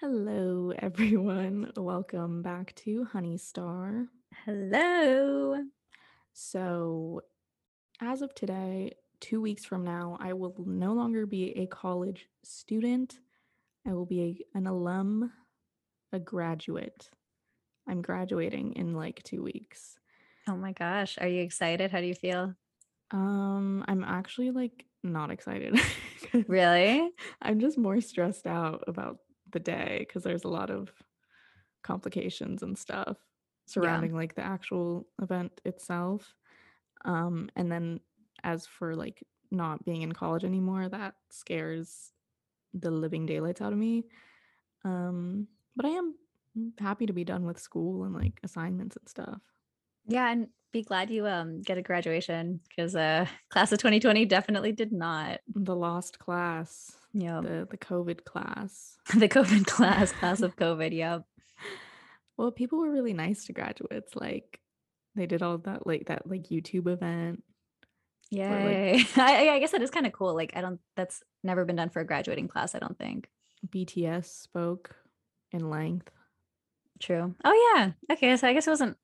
Hello, everyone. Welcome back to Honeystar. Hello. So, as of today, two weeks from now, I will no longer be a college student. I will be a, an alum, a graduate. I'm graduating in like two weeks. Oh my gosh. Are you excited? How do you feel? Um, I'm actually like not excited. Really? I'm just more stressed out about the day because there's a lot of complications and stuff surrounding like the actual event itself. Um, and then as for like not being in college anymore, that scares the living daylights out of me. Um, but I am happy to be done with school and like assignments and stuff. Yeah, and be glad you um get a graduation because uh class of 2020 definitely did not. The lost class, Yeah. the the COVID class. The COVID class, class of COVID. Yep. Well, people were really nice to graduates. Like they did all that like that like YouTube event. like- Yay. I, I guess that is kind of cool. Like I don't that's never been done for a graduating class, I don't think. BTS spoke in length. True. Oh yeah. Okay. So I guess it wasn't.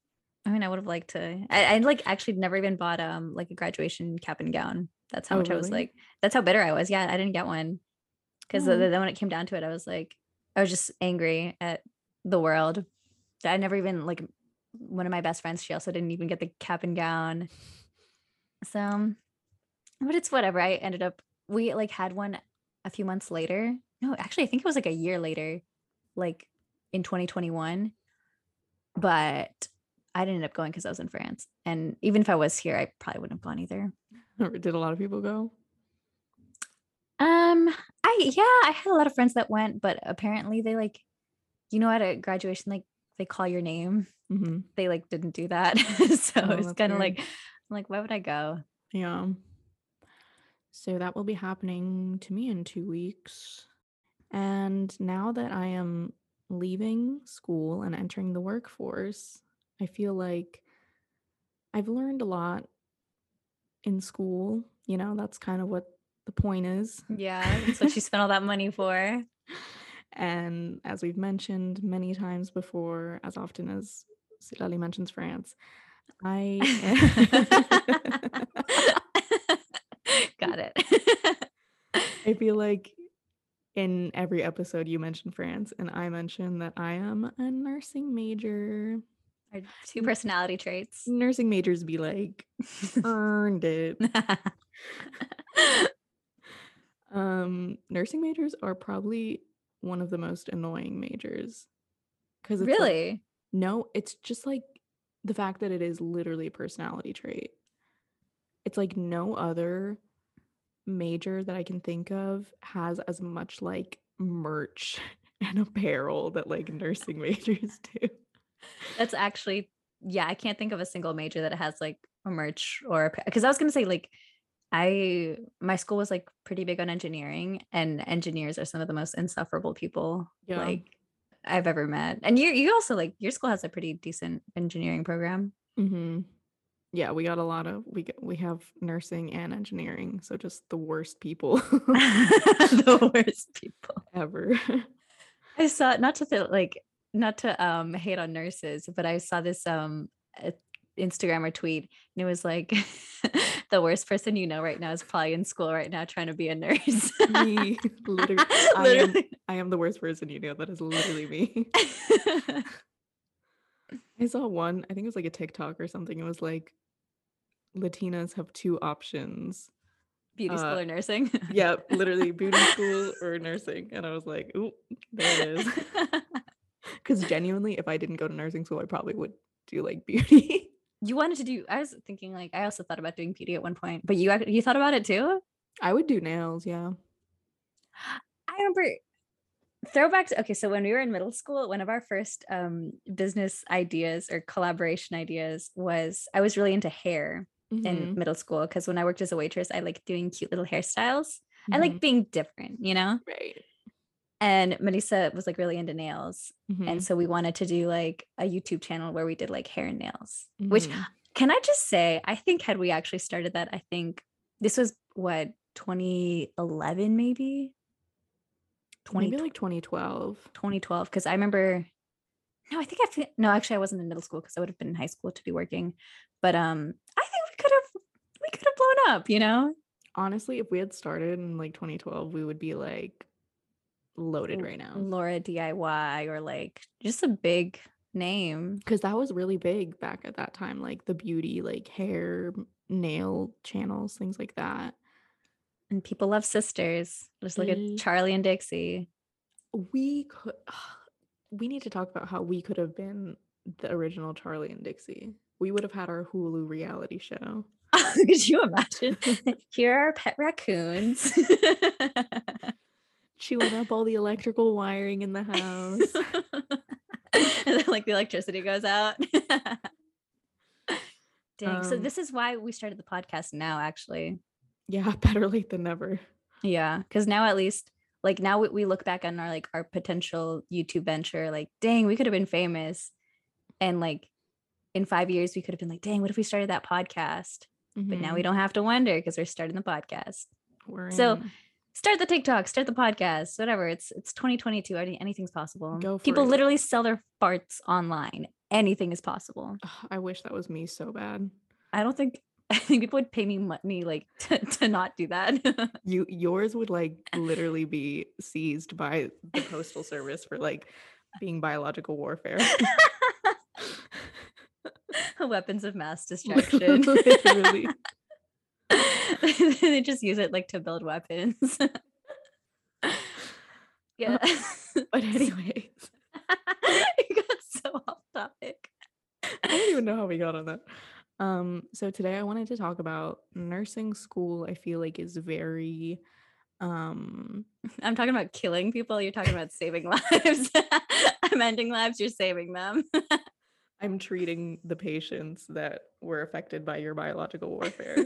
I mean, I would have liked to. I, I like actually never even bought um like a graduation cap and gown. That's how Oh, much I was like. That's how bitter I was. Yeah, I didn't get one because Oh. then when it came down to it, I was like, I was just angry at the world. I never even like one of my best friends. She also didn't even get the cap and gown. So, but it's whatever. I ended up. We like had one a few months later. No, actually, I think it was like a year later, like in 2021. But I didn't end up going because I was in France. And even if I was here, I probably wouldn't have gone either. Did a lot of people go? Um, I yeah, I had a lot of friends that went, but apparently they like, you know, at a graduation, like they call your name. hmm They like didn't do that. so Oh, it's kind of like, I'm like, why would I go? Yeah. So that will be happening to me in two weeks. And now that I am leaving school and entering the workforce, I feel like I've learned a lot in school. You know, that's kind of what the point is. Yeah, that's what you spent all that money for. And as we've mentioned many times before, as often as Citlali mentions France, I Got it. I feel like in every episode you mention France and I mention that I am a nursing major. Our two personality traits. Nursing majors be like earned it. Um nursing majors are probably one of the most annoying majors. Cuz it's like- really? no, it's just like the fact that it is literally a personality trait. It's like no other major that I can think of has as much like merch and apparel that like nursing majors do. That's actually, yeah, I can't think of a single major that has like a merch or because I was gonna say like I my school was like pretty big on engineering and engineers are some of the most insufferable people Yeah. like I've ever met. And you you also like your school has a pretty decent engineering program. hmm Yeah, we got a lot of we get, we have nursing and engineering, so just the worst people the worst people. ever. I saw not to feel like not to um hate on nurses, but I saw this um Instagram or tweet and it was like the worst person you know right now is probably in school right now trying to be a nurse. me, literally, I am, I am the worst person you know. That is literally me. I saw one, I think it was like a TikTok or something. It was like Latinas have two options. Beauty school Uh, or nursing. Yeah, literally beauty school or nursing. And I was like, ooh, there it is. Because genuinely, if I didn't go to nursing school, I probably would do like beauty. You wanted to do I was thinking like I also thought about doing beauty at one point, but you you thought about it too? I would do nails, yeah. I remember throwback to okay so when we were in middle school one of our first um business ideas or collaboration ideas was i was really into hair Mhm, in middle school because when i worked as a waitress i like doing cute little hairstyles i mhm, like being different you know right. And melissa was like really into nails mhm, and so we wanted to do like a youtube channel where we did like hair and nails which mhm. can i just say i think had we actually started that i think this was what 2011 maybe 20, maybe like 2012. 2012. Because I remember no, I think I feel, no, actually I wasn't in middle school because I would have been in high school to be working. But um I think we could have we could have blown up, you know? Honestly, if we had started in like 2012, we would be like loaded right now. Laura DIY or like just a big name. Because that was really big back at that time, like the beauty, like hair, nail channels, things like that. And people love sisters. Just look mm. at Charli and Dixie. We could we need to talk about how we could have been the original Charli and Dixie. We would have had our Hulu reality show. could you imagine? Here are pet raccoons. Chewing up all the electrical wiring in the house. and then like the electricity goes out. Dang. Um, so this is why we started the podcast now, actually. Yeah, better late than never. Yeah, because now at least like now we, we look back on our like our potential YouTube venture, like dang, we could have been famous, and like in five years we could have been like, dang, what if we started that podcast? Mm-hmm. But now we mm-hmm. don't have to wonder because we're starting the podcast. We're so in start the TikTok, start the podcast, whatever. It's it's 2022. Anything's possible. Go People it. literally sell their farts online. Anything is possible. I wish that was me so bad. I don't think I think people would pay me money like to, to not do that. you yours would like literally be seized by the postal service for like being biological warfare. Weapons of mass destruction. literally. they just use it like to build weapons. yeah. but anyways. it got so off topic. I don't even know how we got on that. Um, so today I wanted to talk about nursing school. I feel like is very um I'm talking about killing people, you're talking about saving lives. I'm ending lives, you're saving them. I'm treating the patients that were affected by your biological warfare.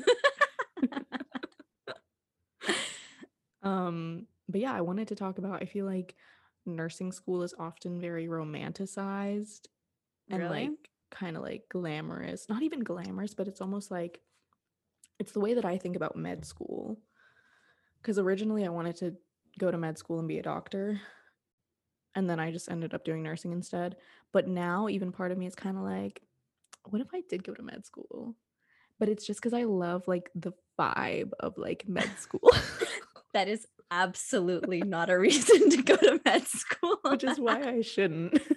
Um, but yeah, I wanted to talk about I feel like nursing school is often very romanticized and really? like kind of like glamorous. Not even glamorous, but it's almost like it's the way that I think about med school. Cuz originally I wanted to go to med school and be a doctor. And then I just ended up doing nursing instead. But now even part of me is kind of like what if I did go to med school? but it's just because I love like the vibe of like med school. that is absolutely not a reason to go to med school, which is why I shouldn't.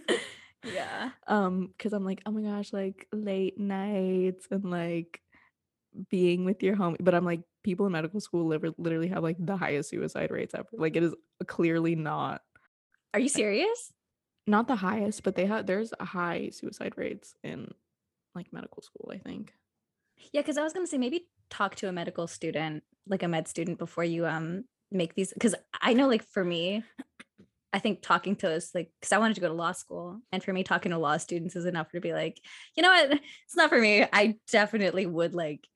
yeah. Um, because I'm like, oh my gosh, like late nights and like being with your home. But I'm like, people in medical school literally have like the highest suicide rates ever. Like it is clearly not. Are you serious? Not the highest, but they have there's high suicide rates in like medical school, I think. Yeah, because I was gonna say maybe talk to a medical student, like a med student, before you um make these. Because I know, like for me, I think talking to us, like, because I wanted to go to law school, and for me, talking to law students is enough to be like, you know what, it's not for me. I definitely would like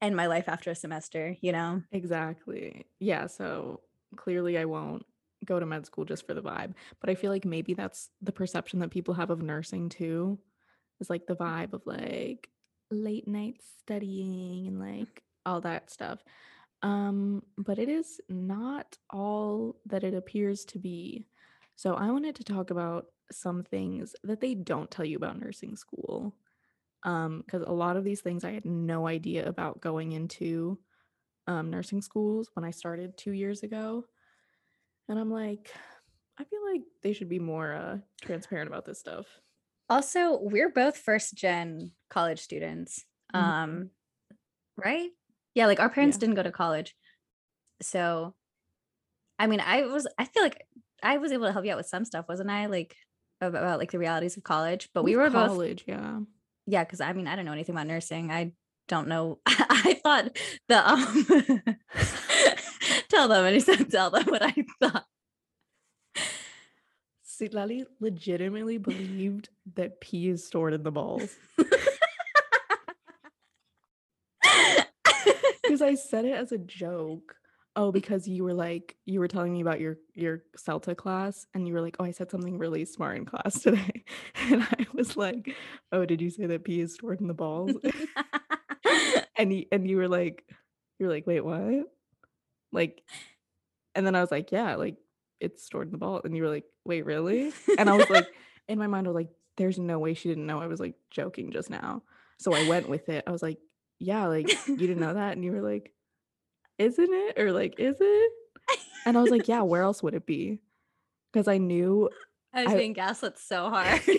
end my life after a semester. You know? Exactly. Yeah. So clearly, I won't go to med school just for the vibe, but I feel like maybe that's the perception that people have of nursing too. Is like the vibe of like late night studying and like all that stuff. Um, but it is not all that it appears to be. So I wanted to talk about some things that they don't tell you about nursing school. Um, because a lot of these things I had no idea about going into um nursing schools when I started two years ago. And I'm like, I feel like they should be more uh transparent about this stuff. Also, we're both first gen college students. Mm-hmm. Um, right? Yeah, like our parents yeah. didn't go to college. So I mean, I was I feel like I was able to help you out with some stuff, wasn't I? Like about, about like the realities of college. But with we were college, both, yeah. Yeah, because I mean, I don't know anything about nursing. I don't know. I thought the um tell them and he said tell them what I thought. Citlali legitimately believed that pee is stored in the balls. Because I said it as a joke. Oh, because you were like you were telling me about your your CELTA class and you were like, "Oh, I said something really smart in class today." And I was like, "Oh, did you say that pee is stored in the balls?" and you, and you were like you were like, "Wait, what?" Like and then I was like, "Yeah, like it's stored in the vault. And you were like, wait, really? And I was like, in my mind, I was like, there's no way she didn't know I was like joking just now. So I went with it. I was like, yeah, like you didn't know that. And you were like, isn't it? Or like, is it? And I was like, yeah, where else would it be? Because I knew I was I- being gaslit so hard.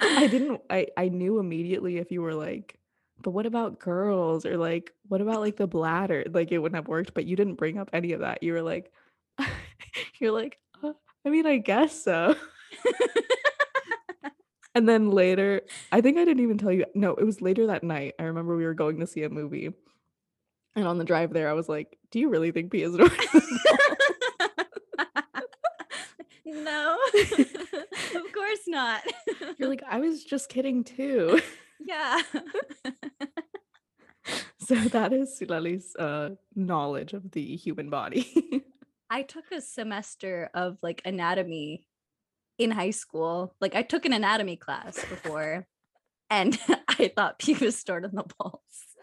I didn't I I knew immediately if you were like, but what about girls or like what about like the bladder? Like it wouldn't have worked, but you didn't bring up any of that. You were like you're like, uh, I mean, I guess so. and then later, I think I didn't even tell you. No, it was later that night. I remember we were going to see a movie. And on the drive there, I was like, "Do you really think Pia is normal?" no, of course not. You're like, "I was just kidding too." yeah. so that is Citlali's uh, knowledge of the human body. I took a semester of like anatomy in high school. Like I took an anatomy class before and I thought pee was stored in the balls.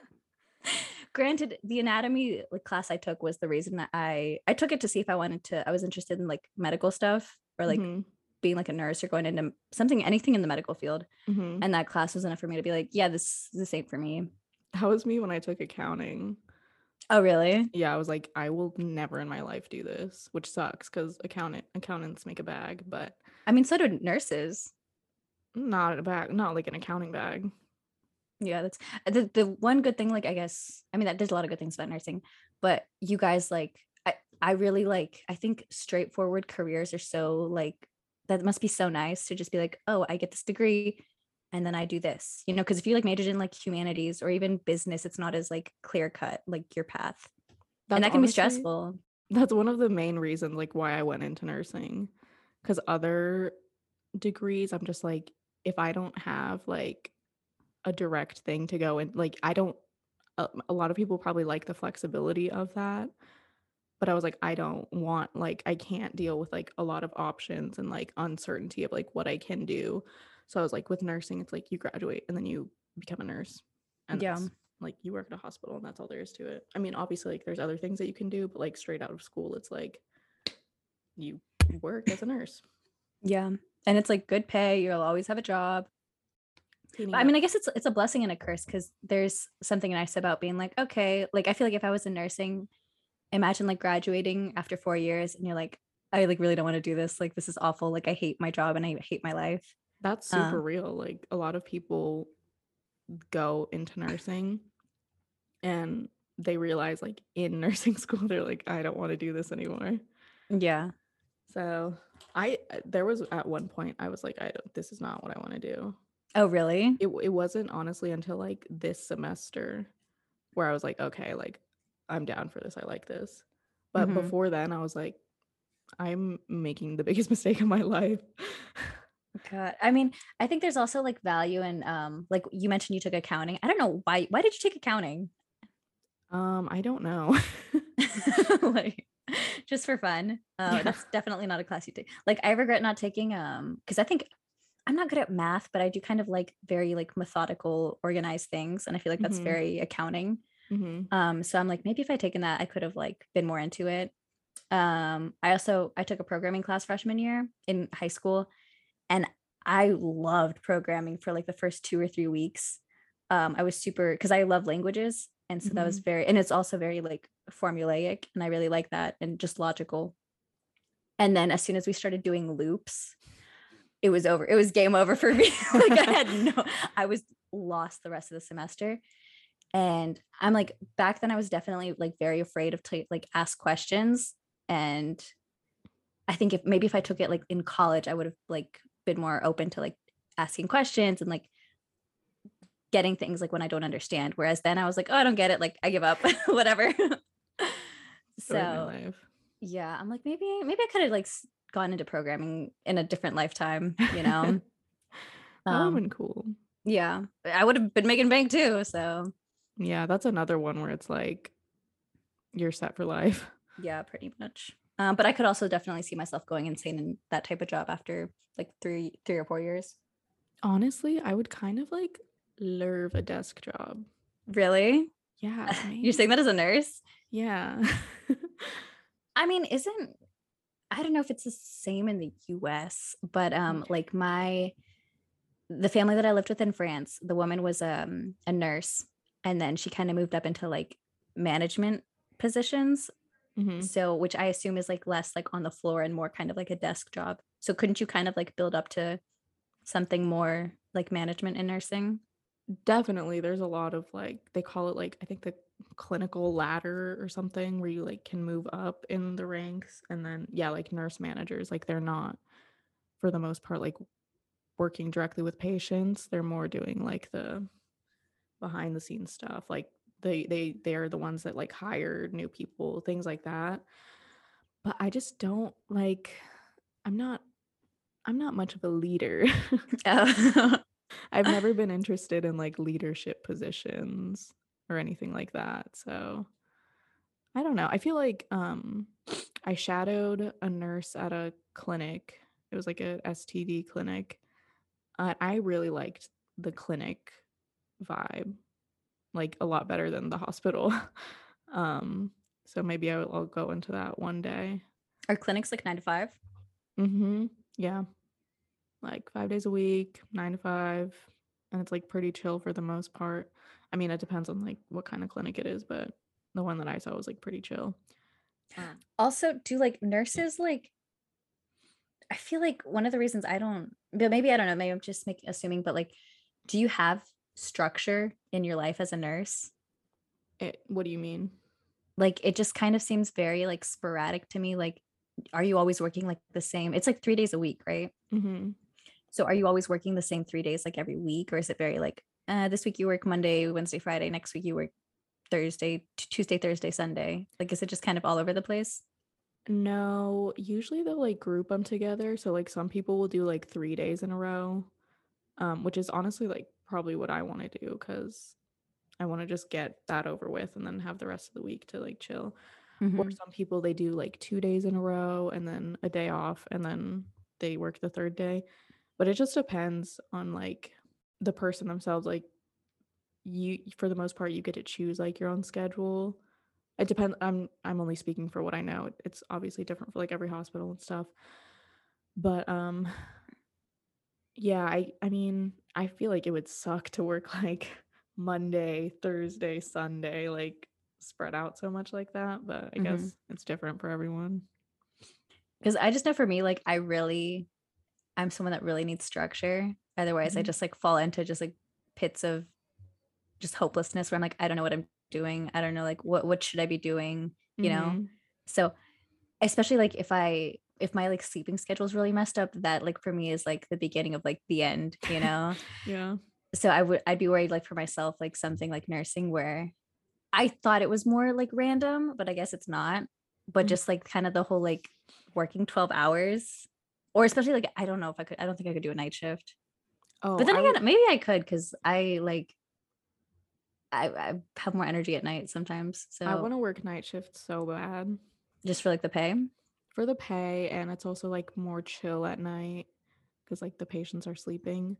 Granted, the anatomy like class I took was the reason that I I took it to see if I wanted to I was interested in like medical stuff or like Mhm, being like a nurse or going into something anything in the medical field. mhm. And that class was enough for me to be like, yeah, this this ain't for me. That was me when I took accounting. Oh, really? Yeah, I was like, I will never in my life do this, which sucks because accountant accountants make a bag, but I mean, so do nurses. not a bag, not like an accounting bag. Yeah, that's uh, the the one good thing. Like, I guess, I mean, that there's a lot of good things about nursing, but you guys like, I I really like. I think straightforward careers are so like that must be so nice to just be like, oh, I get this degree, and then I do this, you know? Because if you like majored in like humanities or even business, it's not as like clear cut like your path, and that can be stressful. That's one of the main reasons, like, why I went into nursing. Because other degrees, I'm just like, if I don't have like a direct thing to go in, like, I don't, a, a lot of people probably like the flexibility of that. But I was like, I don't want, like, I can't deal with like a lot of options and like uncertainty of like what I can do. So I was like, with nursing, it's like you graduate and then you become a nurse. And Yeah. like you work at a hospital and that's all there is to it. I mean, obviously, like there's other things that you can do, but like straight out of school, it's like you work as a nurse. Yeah, and it's like good pay. You'll always have a job. But I mean, I guess it's it's a blessing and a curse because there's something nice about being like, okay, like I feel like if I was in nursing, imagine like graduating after four years and you're like, I like really don't want to do this. Like this is awful. Like I hate my job and I hate my life. That's uh, super real. Like a lot of people go into nursing and they realize like in nursing school, they're like, I don't want to do this anymore. Yeah. So I uh, there was at one point I was like, I don't this is not what I want to do. Oh, really? it, it wasn't honestly until like this semester where I was like, okay, like I'm down for this. I like this. But Mhm. before then, I was like, I'm making the biggest mistake of my life. God. I mean, I think there's also like value in um like you mentioned you took accounting. I don't know why why did you take accounting? um, I don't know. like just for fun. Uh, Yeah. That's definitely not a class you take. Like I regret not taking um because I think I'm not good at math, but I do kind of like very like methodical, organized things, and I feel like that's Mhm. very accounting. hmm Um, so I'm like maybe if I taken that, I could have like been more into it. Um, I also I took a programming class freshman year in high school, and I loved programming for like the first two or three weeks. Um, I was super because I love languages, and so that was very and it's also very like formulaic, and I really like that and just logical. And then as soon as we started doing loops, it was over. It was game over for me. like I had no, I was lost the rest of the semester and i'm like back then i was definitely like very afraid of like ask questions and i think if maybe if i took it like in college i would have like been more open to like asking questions and like getting things like when i don't understand whereas then i was like oh i don't get it like i give up whatever Story of my so yeah i'm like maybe maybe i could have like gone into programming in a different lifetime you know that would Um, been cool. yeah i would have been making bank too so Yeah, that's another one where it's like you're set for life. Yeah, pretty much. Um, but I could also definitely see myself going insane in that type of job after like three, three or four years. Honestly, I would kind of like love a desk job. Really? Yeah. You're saying that as a nurse? Yeah. I mean, isn't I don't know if it's the same in the US, but um like my the family that I lived with in France, the woman was um a nurse and then she kind of moved up into like management positions. Mhm. So which I assume is like less like on the floor and more kind of like a desk job. So couldn't you kind of like build up to something more like management in nursing? Definitely, there's a lot of, like they call it, like, I think the clinical ladder or something where you, like, can move up in the ranks, and then yeah, like, nurse managers, like, they're not, for the most part, like, working directly with patients, they're more doing, like, the behind the scenes stuff, like, they they they're the ones that, like, hire new people, things like that. But I just don't, like I'm not I'm not much of a leader. Oh. I've never been interested in, like, leadership positions or anything like that, so I don't know. I feel like, um, I shadowed a nurse at a clinic. It was like a STD clinic. Uh, I really liked the clinic vibe, like, a lot better than the hospital. Um, so maybe I will I'll go into that one day. Are clinics like 9 to 5? Mm-hmm. Yeah. Like 5 days a week, 9 to 5, and it's, like, pretty chill for the most part. I mean, it depends on, like, what kinda clinic it is, but the one that I saw was, like, pretty chill. Also, do like nurses like I feel like one of the reasons I don't but maybe I don't know, maybe I'm just making assuming, but like, do you have structure in your life as a nurse? It what do you mean? Like, it just kind of seems very like sporadic to me. Like, are you always working like the same? It's like 3 days a week, right? Mhm. So are you always working the same 3 days like every week or is it very like, uh, this week you work Monday, Wednesday, Friday, next week you work Thursday, t Tuesday, Thursday, Sunday? Like, is it just kind of all over the place? No, usually they'll, like, group them together, so, like, some people will do, like, 3 days in a row, um, which is honestly, like, probably what I wanna do because I wanna just get that over with and then have the rest of the week to, like, chill. Or Mhm. some people, they do, like, 2 days in a row and then a day off, and then they work the 3rd day. But it just depends on, like, the person themselves, like, you for the most part, you get to choose, like, your own schedule. It depends I'm I'm only speaking for what I know. It's obviously different for, like, every hospital and stuff. But, um yeah, I I mean, I feel like it would suck to work, like, Monday, Thursday, Sunday, like, spread out so much like that, but I Mhm. guess it's different for everyone. Cuz I just know for me, like, I really I'm someone that really needs structure. Otherwise, I Mhm. just, like, fall into just, like, pits of just hopelessness where I'm like, "I don't know what I'm doing. I don't know, like, what what should I be doing?" You know? Mhm. So, especially, like, if I if my, like, sleeping schedule is really messed up, that, like, for me is, like, the beginning of, like, the end, you know? Yeah. So I would I'd be worried, like, for myself, like, something like nursing where I thought it was more, like, random, but I guess it's not. But Mhm. just, like, kind of the whole, like, working 12 hours or especially, like, I don't know if I could I don't think I could do a night shift. Oh, But then I would again, maybe I could because I, like I I have more energy at night sometimes, So I wanna work night shift so bad. Just for, like, the pay? For the pay, and it's also, like, more chill at night because like, the patients are sleeping,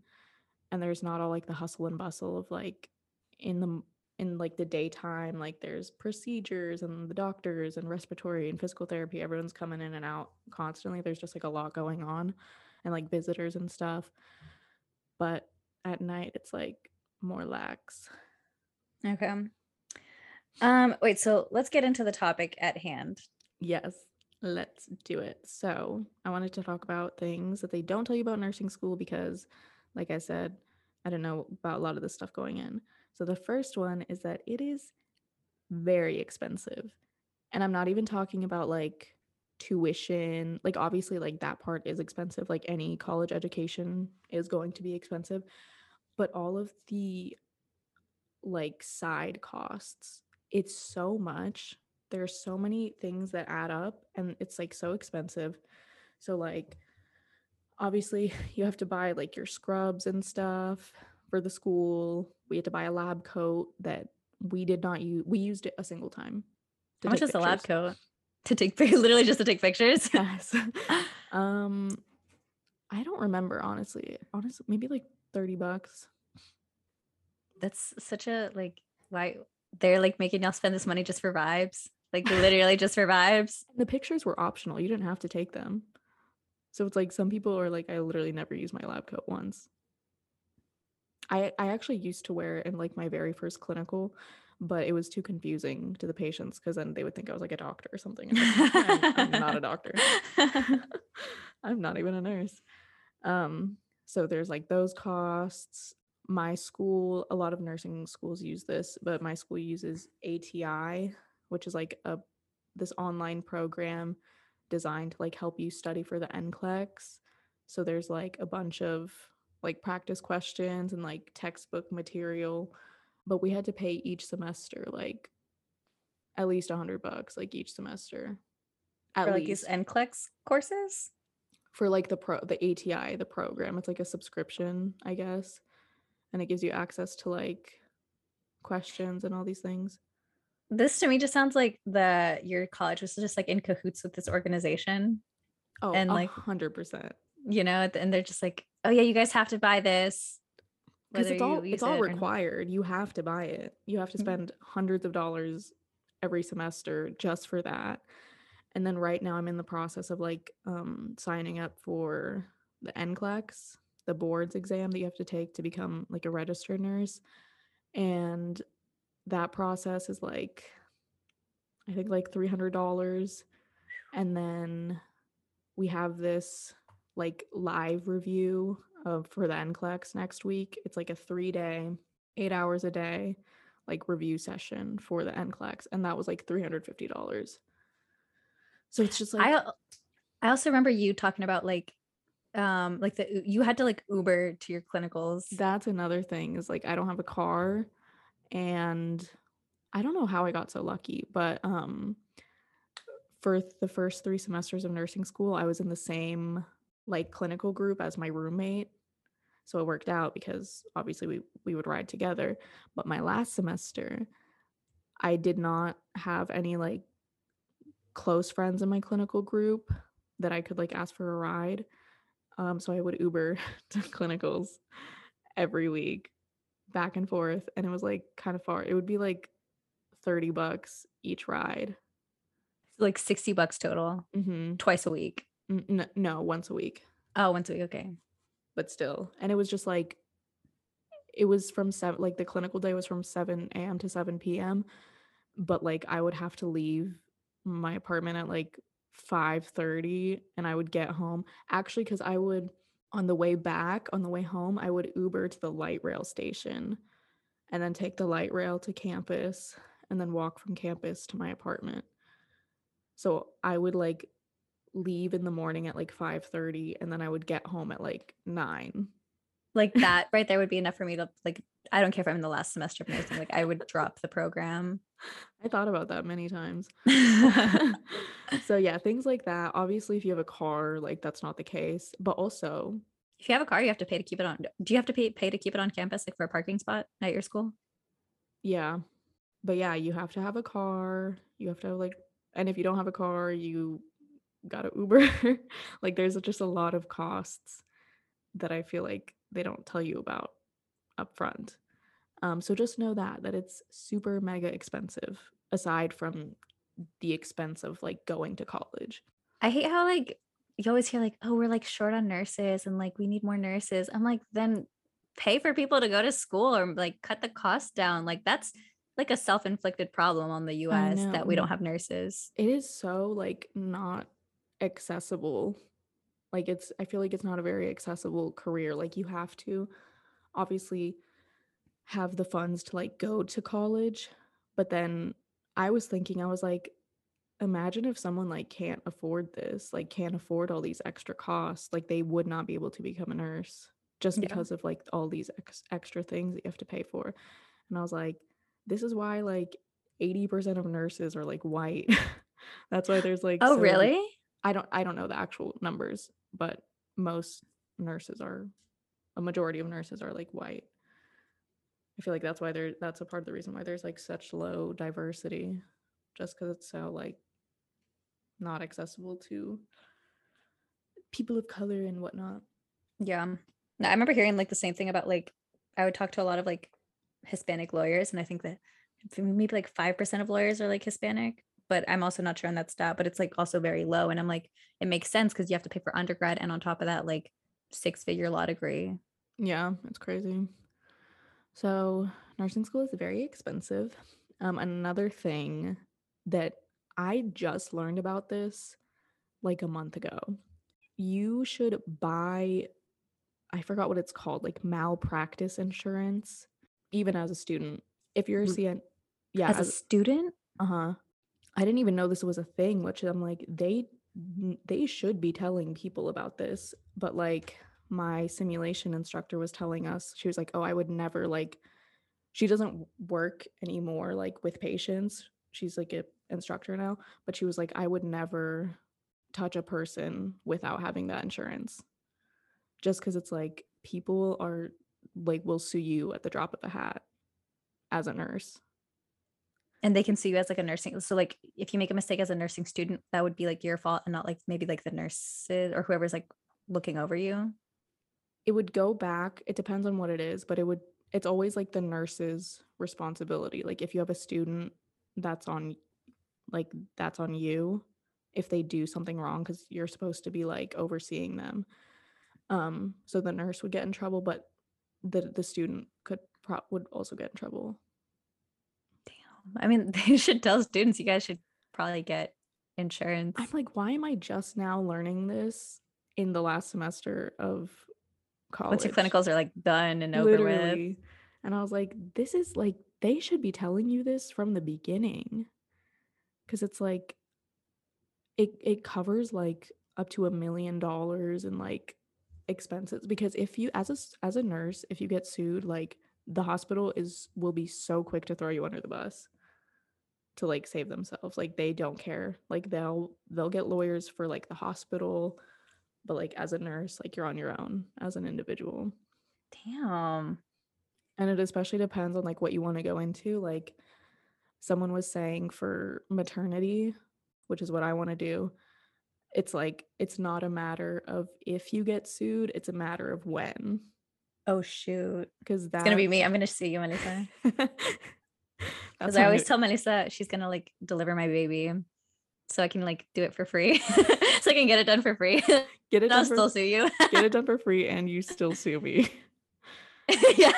and there's not all, like, the hustle and bustle of, like, in the in, like, the daytime, like, there's procedures and the doctors and respiratory and physical therapy, everyone's coming in and out constantly, there's just, like, a lot going on and, like, visitors and stuff. But at night, it's, like, more lax. Okay. Um, wait, so let's get into the topic at hand. Yes, let's do it. So, I wanted to talk about things that they don't tell you about nursing school because, like I said, I don't know about a lot of this stuff going in. So, the first one is that it is very expensive, and I'm not even talking about, like, tuition, like, obviously, like, that part is expensive, like, any college education is going to be expensive, but all of the like, side costs, it's so much. There's so many things that add up, and it's, like, so expensive. So, like, obviously, you have to buy, like, your scrubs and stuff for the school. We had to buy a lab coat that we did not use. we used it a single time How much is the lab coat? To take literally just to take pictures? Yes. Um, I don't remember, honestly. Honestly, maybe, like, 30 bucks. That's such a like, why they're, like, making y'all spend this money just for vibes? Like literally just for vibes. The pictures were optional. You didn't have to take them. So it's like some people are like, I literally never used my lab coat once. I I actually used to wear it in like my very first clinical, but it was too confusing to the patients because then they would think I was like a doctor or something. I'm, I'm not a doctor. I'm not even a nurse. Um, so there's like those costs. My school, a lot of nursing schools use this, but my school uses ATI, which is like a this online program designed to like help you study for the NCLEX. So there's like a bunch of like practice questions and like textbook material, but we had to pay each semester like at least a hundred bucks like each semester. At for, least like these NCLEX courses for like the pro the ATI the program. It's like a subscription, I guess, and it gives you access to like questions and all these things this to me just sounds like the your college was just like in cahoots with this organization. Oh, and like hundred percent. You know, and they're just like, oh yeah, you guys have to buy this. Because it's all it's all required. You have to buy it. You have to mm-hmm. spend mm-hmm. hundreds of dollars every semester just for that. And then right now I'm in the process of like um signing up for the NCLEX, the boards exam that you have to take to become like a registered nurse. And that process is like I think like $300 and then we have this like live review of for the NCLEX next week. It's like a 3-day, 8 hours a day like review session for the NCLEX and that was like $350. So it's just like I I also remember you talking about like um like the you had to like Uber to your clinicals. That's another thing is like I don't have a car and I don't know how I got so lucky, but um for the first 3 semesters of nursing school, I was in the same like clinical group as my roommate. So it worked out because obviously we we would ride together. But my last semester, I did not have any like close friends in my clinical group that I could like ask for a ride. Um, so I would Uber to clinicals every week back and forth and it was like kind of far. It would be like 30 bucks each ride. Like 60 bucks total. Mm-hmm. Twice a week. No, no, once a week. Oh, once a week. Okay. But still. And it was just like, it was from seven, like the clinical day was from 7 a.m. to 7 p.m. But like I would have to leave my apartment at like 5:30 and I would get home actually cuz I would on the way back, on the way home, I would Uber to the light rail station and then take the light rail to campus and then walk from campus to my apartment. So I would like leave in the morning at like 5:30 and then I would get home at like 9. Like that right there would be enough for me to like I don't care if I'm in the last semester of nursing like I would drop the program. I thought about that many times. so yeah, things like that. Obviously if you have a car, like that's not the case, but also if you have a car, you have to pay to keep it on. Do you have to pay pay to keep it on campus like for a parking spot at your school? Yeah. But yeah, you have to have a car. You have to have like and if you don't have a car, you got to Uber. like there's just a lot of costs that I feel like they don't tell you about up front. Um, so just know that that it's super mega expensive aside from the expense of like going to college. I hate how like you always hear like, oh, we're like short on nurses and like we need more nurses. I'm like, then pay for people to go to school or like cut the cost down. Like that's like a self-inflicted problem on the US that we don't have nurses. It is so like not accessible. Like it's I feel like it's not a very accessible career. Like you have to obviously have the funds to like go to college, but then I was thinking I was like imagine if someone like can't afford this, like can't afford all these extra costs, like they would not be able to become a nurse just yeah. because of like all these ex- extra things that you have to pay for. And I was like, this is why like 80% of nurses are like white. That's why there's like Oh, so, really? I don't I don't know the actual numbers, but most nurses are a majority of nurses are like white. I feel like that's why there that's a part of the reason why there's like such low diversity just cuz it's so like not accessible to people of color and whatnot. Yeah. I remember hearing like the same thing about like I would talk to a lot of like Hispanic lawyers, and I think that maybe like five percent of lawyers are like Hispanic, but I'm also not sure on that stat, but it's like also very low. And I'm like, it makes sense because you have to pay for undergrad and on top of that, like six figure law degree. Yeah, it's crazy. So nursing school is very expensive. Um, another thing that I just learned about this like a month ago. You should buy I forgot what it's called, like malpractice insurance, even as a student. If you're a CN yeah, as, as a student? Uh-huh. I didn't even know this was a thing, which I'm like, they they should be telling people about this. But like my simulation instructor was telling us, she was like, Oh, I would never like she doesn't work anymore like with patients. She's like a instructor now, but she was like, I would never touch a person without having that insurance. Just because it's like people are like will sue you at the drop of a hat as a nurse. And they can sue you as like a nursing. So like if you make a mistake as a nursing student, that would be like your fault and not like maybe like the nurses or whoever's like looking over you. It would go back. It depends on what it is, but it would it's always like the nurse's responsibility. Like if you have a student that's on like that's on you if they do something wrong because you're supposed to be like overseeing them um so the nurse would get in trouble but the the student could pro- would also get in trouble i mean they should tell students you guys should probably get insurance. i'm like why am i just now learning this in the last semester of college once your clinicals are like done and over Literally. with and i was like this is like they should be telling you this from the beginning. Because it's like it it covers like up to a million dollars in like expenses. Because if you as a as a nurse if you get sued like the hospital is will be so quick to throw you under the bus to like save themselves like they don't care like they'll they'll get lawyers for like the hospital but like as a nurse like you're on your own as an individual damn and it especially depends on like what you want to go into like someone was saying for maternity, which is what I want to do, it's like it's not a matter of if you get sued, it's a matter of when. Oh shoot. Because that's gonna be me. I'm gonna sue you, Melissa. Because I always tell Melissa she's gonna like deliver my baby. So I can like do it for free. so I can get it done for free. Get it I'll for, still sue you. get it done for free and you still sue me. yeah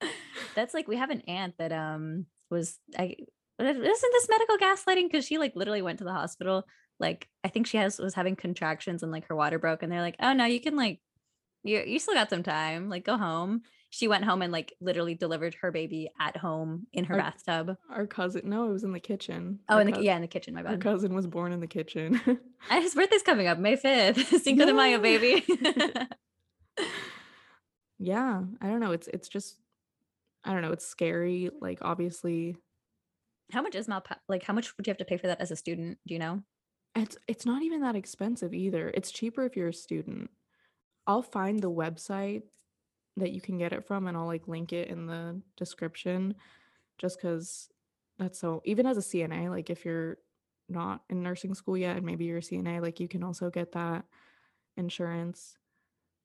that's like we have an aunt that um was I isn't this medical gaslighting because she like literally went to the hospital like I think she has was having contractions and like her water broke and they're like oh no you can like you you still got some time like go home she went home and like literally delivered her baby at home in her our, bathtub our cousin no it was in the kitchen oh our in the, cousin, yeah in the kitchen my bad our cousin was born in the kitchen his birthday's coming up May 5th Cinco de Mayo baby yeah I don't know it's it's just I don't know, it's scary. Like obviously How much is mal like how much would you have to pay for that as a student? Do you know? It's it's not even that expensive either. It's cheaper if you're a student. I'll find the website that you can get it from and I'll like link it in the description just cuz that's so even as a CNA like if you're not in nursing school yet and maybe you're a CNA like you can also get that insurance.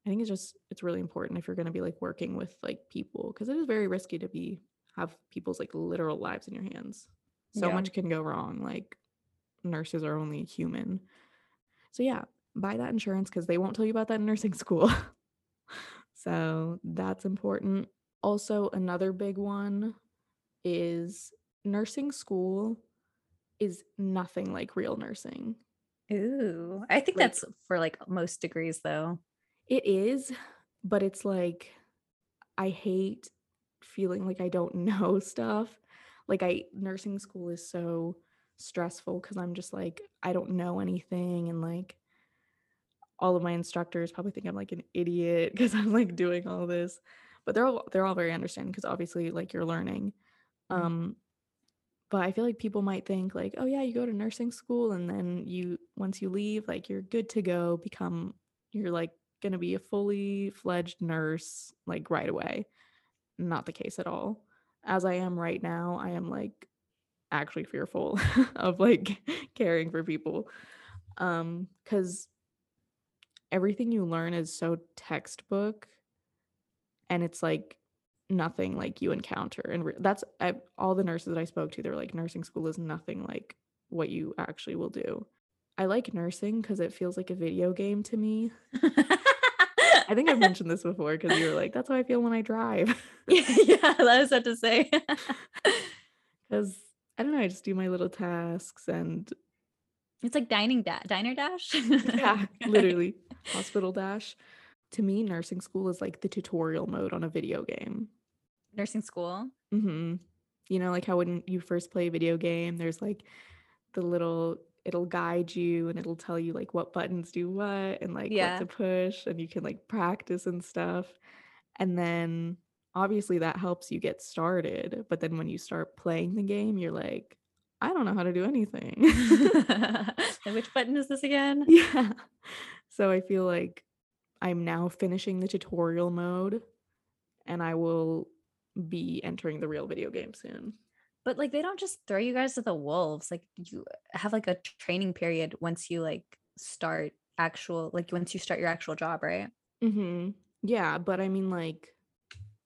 I think it's just it's really important if you're going to be like working with like people because it is very risky to be have people's like literal lives in your hands. So yeah. much can go wrong. Like nurses are only human. So yeah, buy that insurance because they won't tell you about that in nursing school. So that's important. Also, another big one is nursing school is nothing like real nursing. Ooh, I think like, that's for like most degrees though. It is, but it's like I hate feeling like I don't know stuff. Like I nursing school is so stressful cuz I'm just like I don't know anything and like all of my instructors probably think I'm like an idiot cuz I'm like doing all this. But they're all they're all very understanding cuz obviously like you're learning. Mm-hmm. Um but I feel like people might think like, "Oh yeah, you go to nursing school and then you once you leave, like you're good to go, become you're like to be a fully fledged nurse like right away. Not the case at all. As I am right now, I am like actually fearful of like caring for people. Um cuz everything you learn is so textbook and it's like nothing like you encounter and re- that's I, all the nurses that i spoke to they're like nursing school is nothing like what you actually will do. I like nursing because it feels like a video game to me. I think i've mentioned this before because you were like that's how i feel when i drive. Yeah, yeah i was about to say because i don't know i just do my little tasks and it's like dining da- diner dash? Yeah literally hospital dash. To me nursing school is like the tutorial mode on a video game. Nursing school? Hmm you know like how when you first play a video game there's like the little it'll guide you and it'll tell you like what buttons do what and like yeah. what to push and you can like practice and stuff. And then obviously that helps you get started but then when you start playing the game you're like i don't know how to do anything. Which button is this again? Yeah so i feel like i'm now finishing the tutorial mode and i will be entering the real video game soon. But like they don't just throw you guys to the wolves like you have like a training period once you like start actual like once you start your actual job right? Mm-hmm. Yeah but i mean like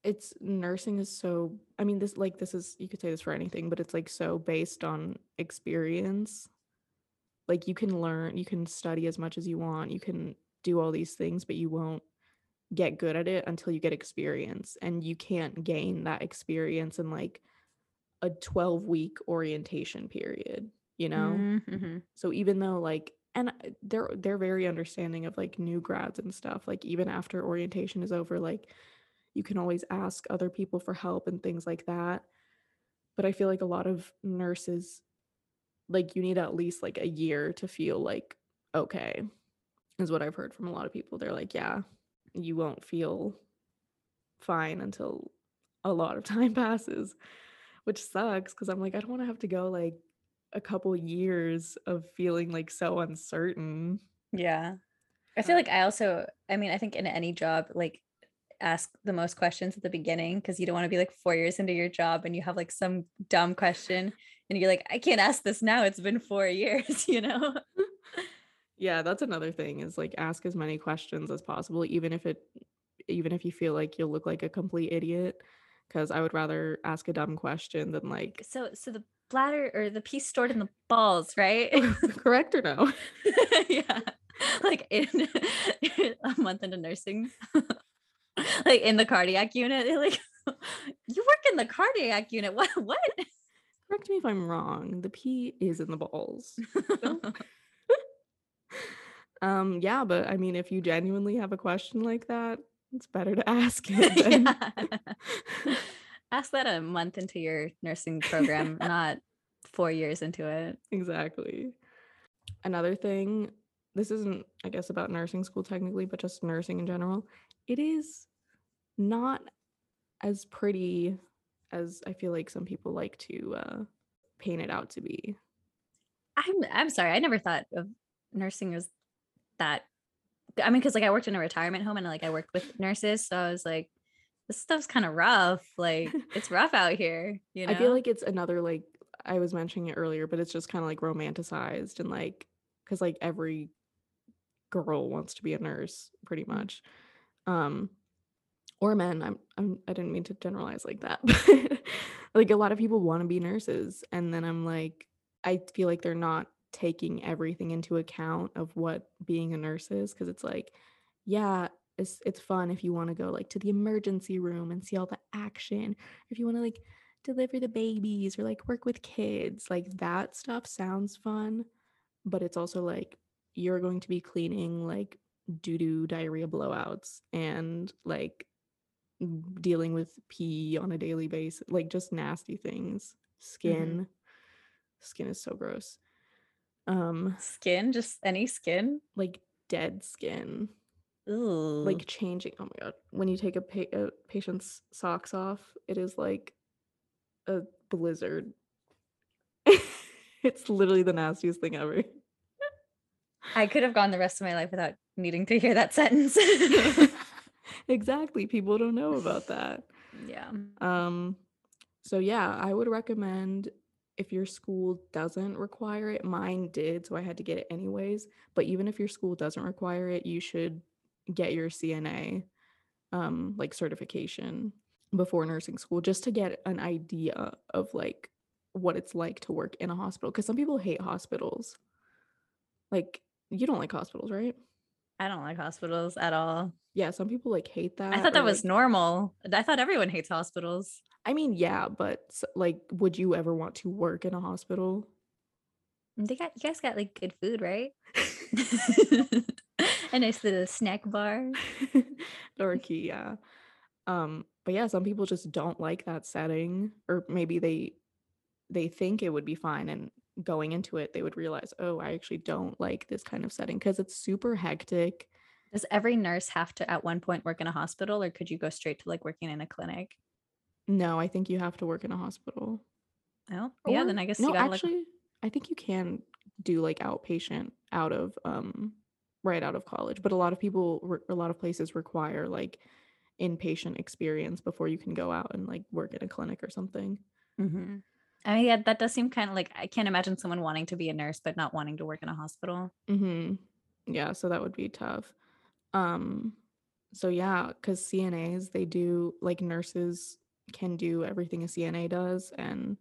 it's nursing is so i mean this like this is you could say this for anything but it's like so based on experience like you can learn you can study as much as you want you can do all these things but you won't get good at it until you get experience and you can't gain that experience in like a 12 week orientation period you know mm-hmm. so even though like and they're they're very understanding of like new grads and stuff like even after orientation is over like you can always ask other people for help and things like that but i feel like a lot of nurses like you need at least like a year to feel like okay is what i've heard from a lot of people they're like yeah you won't feel fine until a lot of time passes which sucks because I'm like, I don't want to have to go like a couple years of feeling like so uncertain. Yeah. I feel uh like I also, I mean, I think in any job, like ask the most questions at the beginning because you don't want to be like four years into your job and you have like some dumb question and you're like, I can't ask this now. It's been four years, you know? yeah, that's another thing is like ask as many questions as possible, even if it, even if you feel like you'll look like a complete idiot because I would rather ask a dumb question than like so so the bladder or the piece stored in the balls, right? correct or no? yeah. Like in a month into nursing. like in the cardiac unit. like you work in the cardiac unit. What what? Correct me if I'm wrong. The pee is in the balls. um yeah, but I mean if you genuinely have a question like that, it's better to ask it. ask that a month into your nursing program, not four years into it. Exactly. Another thing, this isn't, I guess, about nursing school technically, but just nursing in general. It is not as pretty as I feel like some people like to uh, paint it out to be. I'm I'm sorry, I never thought of nursing as that I mean, because like I worked in a retirement home and like I worked with nurses, so I was like, this stuff's kind of rough. Like it's rough out here. You know, I feel like it's another like I was mentioning it earlier, but it's just kind of like romanticized and like because like every girl wants to be a nurse pretty mm. much, um, or men. I'm, I'm I didn't mean to generalize like that, but like a lot of people want to be nurses, and then I'm like, I feel like they're not taking everything into account of what being a nurse is because it's like yeah it's it's fun if you want to go like to the emergency room and see all the action if you want to like deliver the babies or like work with kids like that stuff sounds fun but it's also like you're going to be cleaning like doo-doo diarrhea blowouts and like dealing with pee on a daily basis like just nasty things skin mm-hmm. skin is so gross um skin, just any skin? Like dead skin. Ooh. Like changing. Oh my god. When you take a, pa- a patient's socks off, it is like a blizzard. it's literally the nastiest thing ever. I could have gone the rest of my life without needing to hear that sentence. exactly. People don't know about that. Yeah. Um so yeah, I would recommend if your school doesn't require it, mine did, so I had to get it anyways. But even if your school doesn't require it, you should get your CNA um like certification. before nursing school just to get an idea of like what it's like to work in a hospital because some people hate hospitals. Like you don't like hospitals, right? I don't like hospitals at all. Yeah, some people like hate that. I thought that was like- normal. I thought everyone hates hospitals. I mean, yeah, but like, would you ever want to work in a hospital? They got you guys got like good food, right? a nice little snack bar. Dorky, yeah. Um, but yeah, some people just don't like that setting, or maybe they they think it would be fine, and going into it, they would realize, oh, I actually don't like this kind of setting because it's super hectic. Does every nurse have to at one point work in a hospital or could you go straight to like working in a clinic? No, I think you have to work in a hospital. Oh, yeah, then I guess no, you gotta actually, I think you can do like outpatient out of um right out of college, but a lot of people, a lot of places require like inpatient experience before you can go out and like work in a clinic or something. like hmm I mean, yeah, that does seem kind of like I can't imagine someone wanting to be a nurse but not wanting to work in a hospital. Mm-hmm. Yeah, so that would be tough. Um, so yeah, because CNAs, they do like nurses can do everything a CNA does, and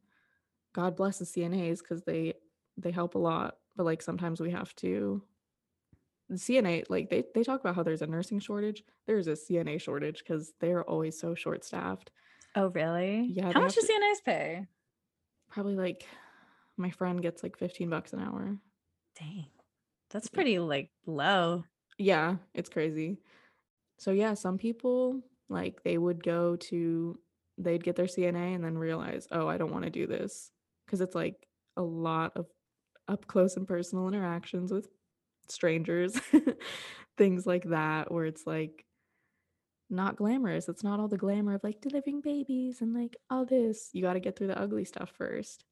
God bless the CNAs because they they help a lot. But like sometimes we have to the CNA, like they they talk about how there's a nursing shortage. There's a CNA shortage because they're always so short staffed. Oh, really? Yeah, How much have does CNAs pay? Probably like my friend gets like 15 bucks an hour. Dang. That's pretty like low. Yeah, it's crazy. So yeah, some people like they would go to they'd get their CNA and then realize, "Oh, I don't want to do this." Cuz it's like a lot of up close and personal interactions with strangers. Things like that where it's like not glamorous. It's not all the glamour of like delivering babies and like all this. You got to get through the ugly stuff first.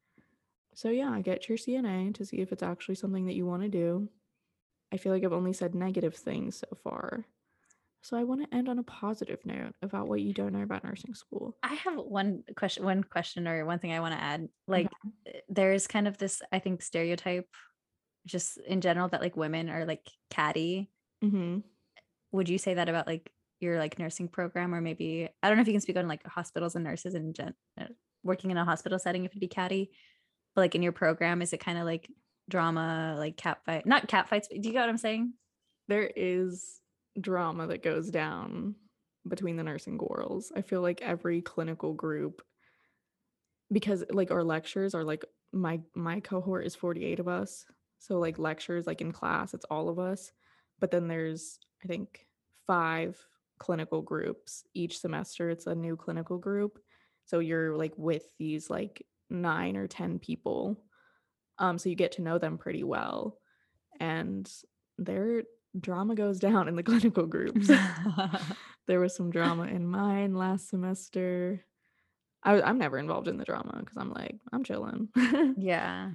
So yeah, get your CNA to see if it's actually something that you want to do. I feel like I've only said negative things so far. So I want to end on a positive note about what you don't know about nursing school. I have one question, one question or one thing I want to add. Like uh, there's kind of this, I think, stereotype just in general that like women are like catty. Mm-hmm. Would you say that about like your like nursing program or maybe I don't know if you can speak on like hospitals and nurses and gen- uh, working in a hospital setting if it'd be catty, but like in your program, is it kind of like drama, like cat fight, not cat fights, but do you get what I'm saying? There is drama that goes down between the nursing girls. I feel like every clinical group because like our lectures are like my my cohort is 48 of us. So like lectures like in class it's all of us. But then there's I think 5 clinical groups each semester it's a new clinical group. So you're like with these like 9 or 10 people. Um so you get to know them pretty well. And their drama goes down in the clinical groups. there was some drama in mine last semester. I, I'm never involved in the drama because I'm like, I'm chilling. yeah.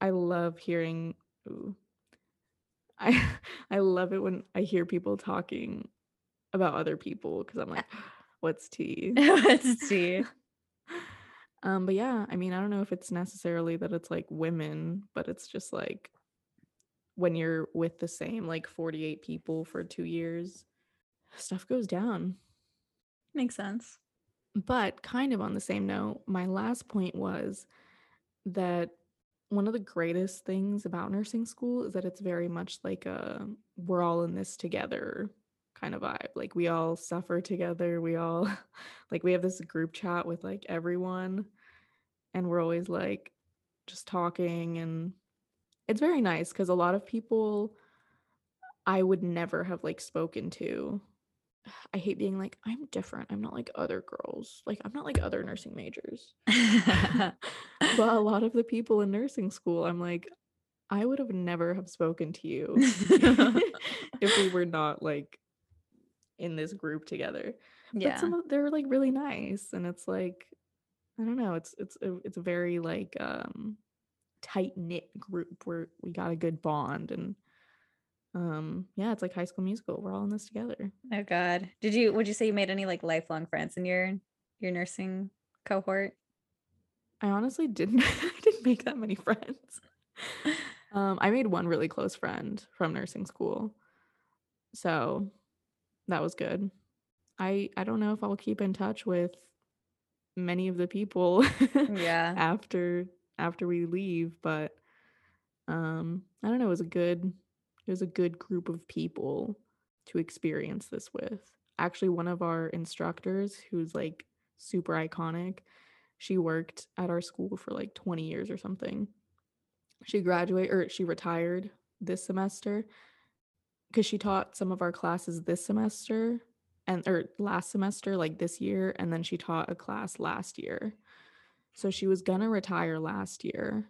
I love hearing. Ooh, I I love it when I hear people talking about other people because I'm like, what's tea? Let's see. um, but yeah, I mean, I don't know if it's necessarily that it's like women, but it's just like when you're with the same like 48 people for two years, stuff goes down. Makes sense. But kind of on the same note, my last point was that one of the greatest things about nursing school is that it's very much like a we're all in this together kind of vibe. Like we all suffer together. We all like we have this group chat with like everyone and we're always like just talking and it's very nice cuz a lot of people I would never have like spoken to I hate being like, I'm different. I'm not like other girls. Like, I'm not like other nursing majors. but a lot of the people in nursing school, I'm like, I would have never have spoken to you if we were not like in this group together. But yeah. some of they're like really nice, and it's like, I don't know. It's it's a, it's a very like um tight knit group where we got a good bond and um yeah it's like high school musical we're all in this together Oh God. Did you would you say you made any like lifelong friends in your your nursing cohort? I honestly didn't I didn't make that many friends. Um, I made one really close friend from nursing school. So that was good. I I don't know if I'll keep in touch with many of the people Yeah. after after we leave, but um, I don't know, it was a good it was a good group of people to experience this with. Actually, one of our instructors who's like super iconic, she worked at our school for like 20 years or something. She graduated or she retired this semester because she taught some of our classes this semester and or last semester like this year and then she taught a class last year so she was gonna retire last year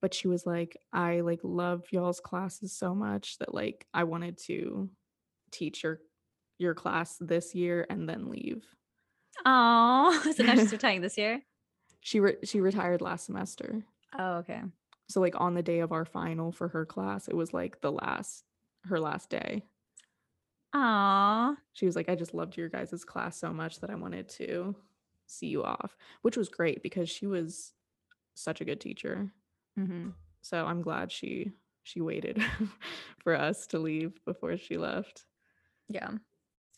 but she was like i like love y'all's classes so much that like i wanted to teach your your class this year and then leave Oh, so now she's retiring this year. she re- she retired last semester Oh, okay. so like on the day of our final for her class it was like the last her last day Aw. she was like i just loved your guys' class so much that i wanted to see you off which was great because she was such a good teacher hmm so i'm glad she she waited for us to leave before she left Yeah.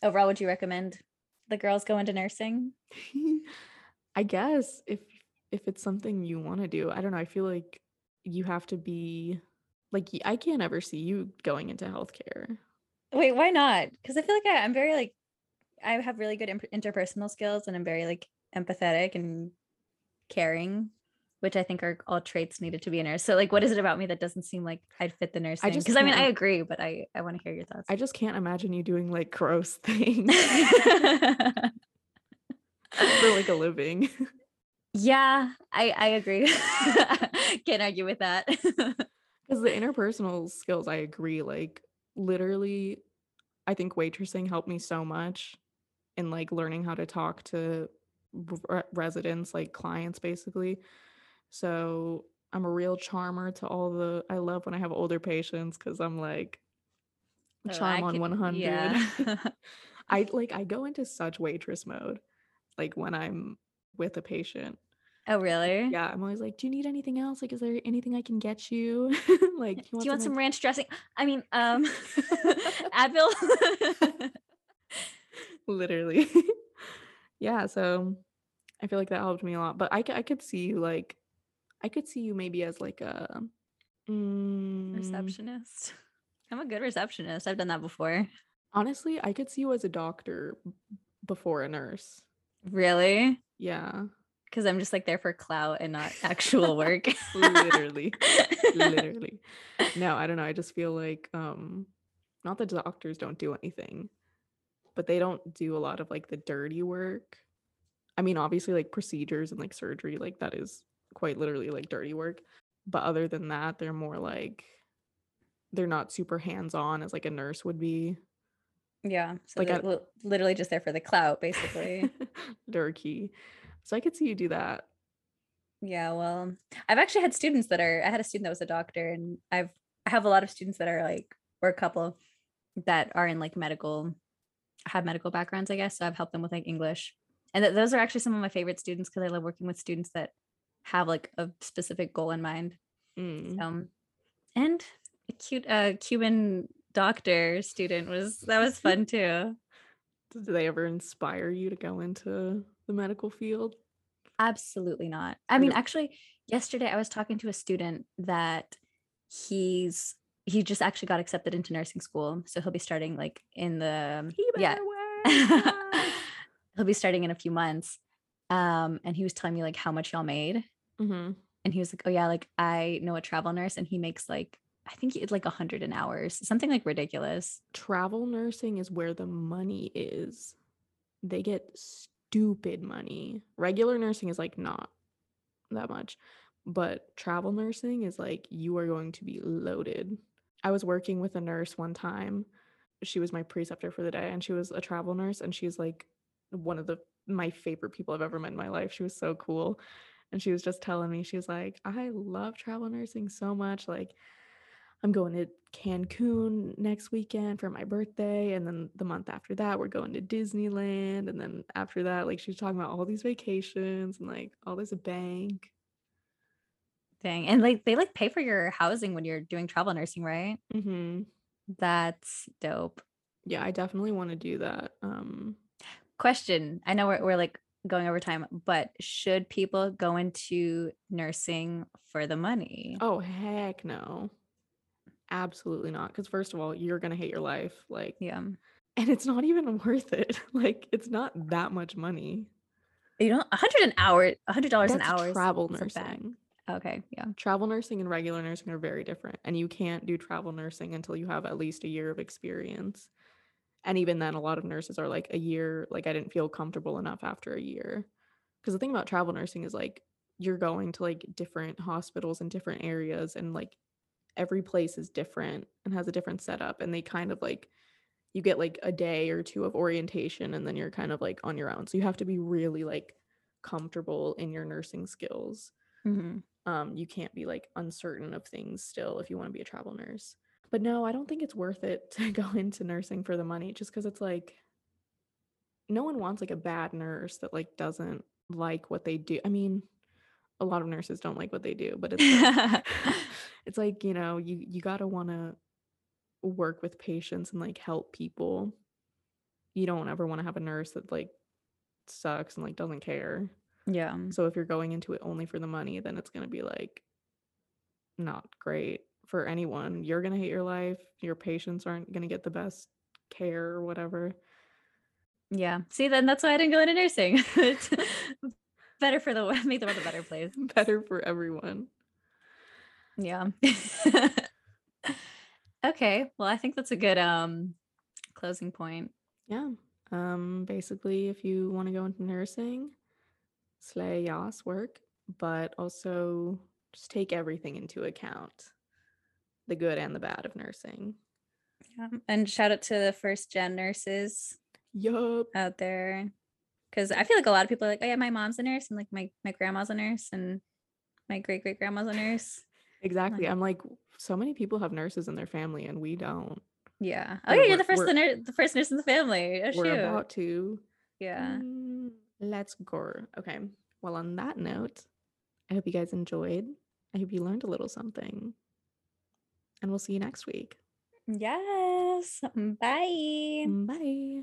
Overall, would you recommend the girls go into nursing? i guess if if it's something you want to do i don't know i feel like you have to be like I can't ever see you going into healthcare Wait, why not? Because I feel like I, I'm very like I have really good imp- interpersonal skills and I'm very like empathetic and caring, which I think are all traits needed to be a nurse. So like, what is it about me that doesn't seem like I'd fit the nursing? just Because I mean, I agree, but I I want to hear your thoughts. i just can't imagine you doing like gross things for like a living yeah, I I agree. Can't argue with that. Because the interpersonal skills, I agree. Like, literally, I think waitressing helped me so much in like learning how to talk to re- residents, like clients, basically. So I'm a real charmer to all the. I love when I have older patients because I'm like Oh, charm I on can- 100. Yeah. I like I go into such waitress mode, like when I'm with a patient. Oh really? Yeah, I'm always like, "Do you need anything else? Like, is there anything I can get you? like, Do you want some like, ranch dressing? I mean, um, Advil. literally yeah so i feel like that helped me a lot but I, I could see you like i could see you maybe as like a mm, receptionist. I'm a good receptionist. I've done that before. honestly i could see you as a doctor before a nurse Really? yeah Because I'm just like there for clout and not actual work. literally literally no i don't know i just feel like um not that doctors don't do anything but they don't do a lot of like the dirty work i mean obviously like procedures and like surgery like that is quite literally like dirty work but other than that they're more like they're not super hands on as like a nurse would be Yeah. So Like I- literally just there for the clout, basically. Durkee. So i could see you do that yeah. Well, I've actually had students that are. I had a student that was a doctor, and I've I have a lot of students that are like, or a couple that are in like medical, have medical backgrounds, I guess. So I've helped them with like English, and th- those are actually some of my favorite students because I love working with students that have like a specific goal in mind. Mm. Um, and a cute uh Cuban doctor student was that was fun too. did they ever inspire you to go into the medical field Absolutely not. I mean, actually, yesterday I was talking to a student that he's he just actually got accepted into nursing school, so he'll be starting like in the He yeah. he'll be starting in a few months. Um, and he was telling me like how much y'all made, Mhm. and he was like, "Oh yeah, like I know a travel nurse, and he makes like I think it's like a hundred an hour, something like ridiculous." travel nursing is where the money is. They get stupid money. Regular nursing is like not that much, but travel nursing is like you are going to be loaded. I was working with a nurse one time. She was my preceptor for the day and she was a travel nurse and she's like one of the my favorite people I've ever met in my life. She was so cool. And she was just telling me, she was like, I love travel nursing so much. Like, I'm going to Cancun next weekend for my birthday. And then the month after that, we're going to Disneyland. And then after that, like she's talking about all these vacations and like all this bank. Dang, and like they like pay for your housing when you're doing travel nursing, right? hmm That's dope. Yeah, I definitely want to do that. Um, question. I know we're, we're like going over time, but should people go into nursing for the money? Oh, heck no. Absolutely not. Because, first of all, you're going to hate your life. Like, Yeah. and it's not even worth it. Like, it's not that much money. You know, a hundred an hour, a hundred dollars an hour. travel is a bad- nursing. Okay. Yeah. Travel nursing and regular nursing are very different. And you can't do travel nursing until you have at least a year of experience. And even then, a lot of nurses are like a year, like I didn't feel comfortable enough after a year. Because the thing about travel nursing is like you're going to like different hospitals in different areas, and like every place is different and has a different setup. And they kind of like you get like a day or two of orientation, and then you're kind of like on your own. So you have to be really like comfortable in your nursing skills hmm um you can't be like uncertain of things still if you want to be a travel nurse but no i don't think it's worth it to go into nursing for the money just because it's like no one wants like a bad nurse that like doesn't like what they do i mean a lot of nurses don't like what they do but it's like, it's like you know you you got to want to work with patients and like help people you don't ever want to have a nurse that like sucks and like doesn't care yeah. so if you're going into it only for the money, then it's going to be like not great for anyone. You're going to hate your life. Your patients aren't going to get the best care or whatever. Yeah. See, then that's why I didn't go into nursing. Better for the make the world a better place. Better for everyone. Yeah. okay. Well, I think that's a good um closing point. Yeah. Um basically if you want to go into nursing, slay yas work, but also just take everything into account. The good and the bad of nursing. Yeah. And shout out to the first gen nurses Yup. out there. Cause I feel like a lot of people are like, oh yeah, my mom's a nurse and like my, my grandma's a nurse and my great great grandma's a nurse. Exactly. Like- I'm like so many people have nurses in their family and we don't. Yeah. Oh yeah, you're the 1st we're- the, first nurse in the family. Oh, We're shoot. about to. yeah. Mm, let's go. Okay. Well, on that note, I hope you guys enjoyed. I hope you learned a little something. And we'll see you next week. Yes. Bye. Bye.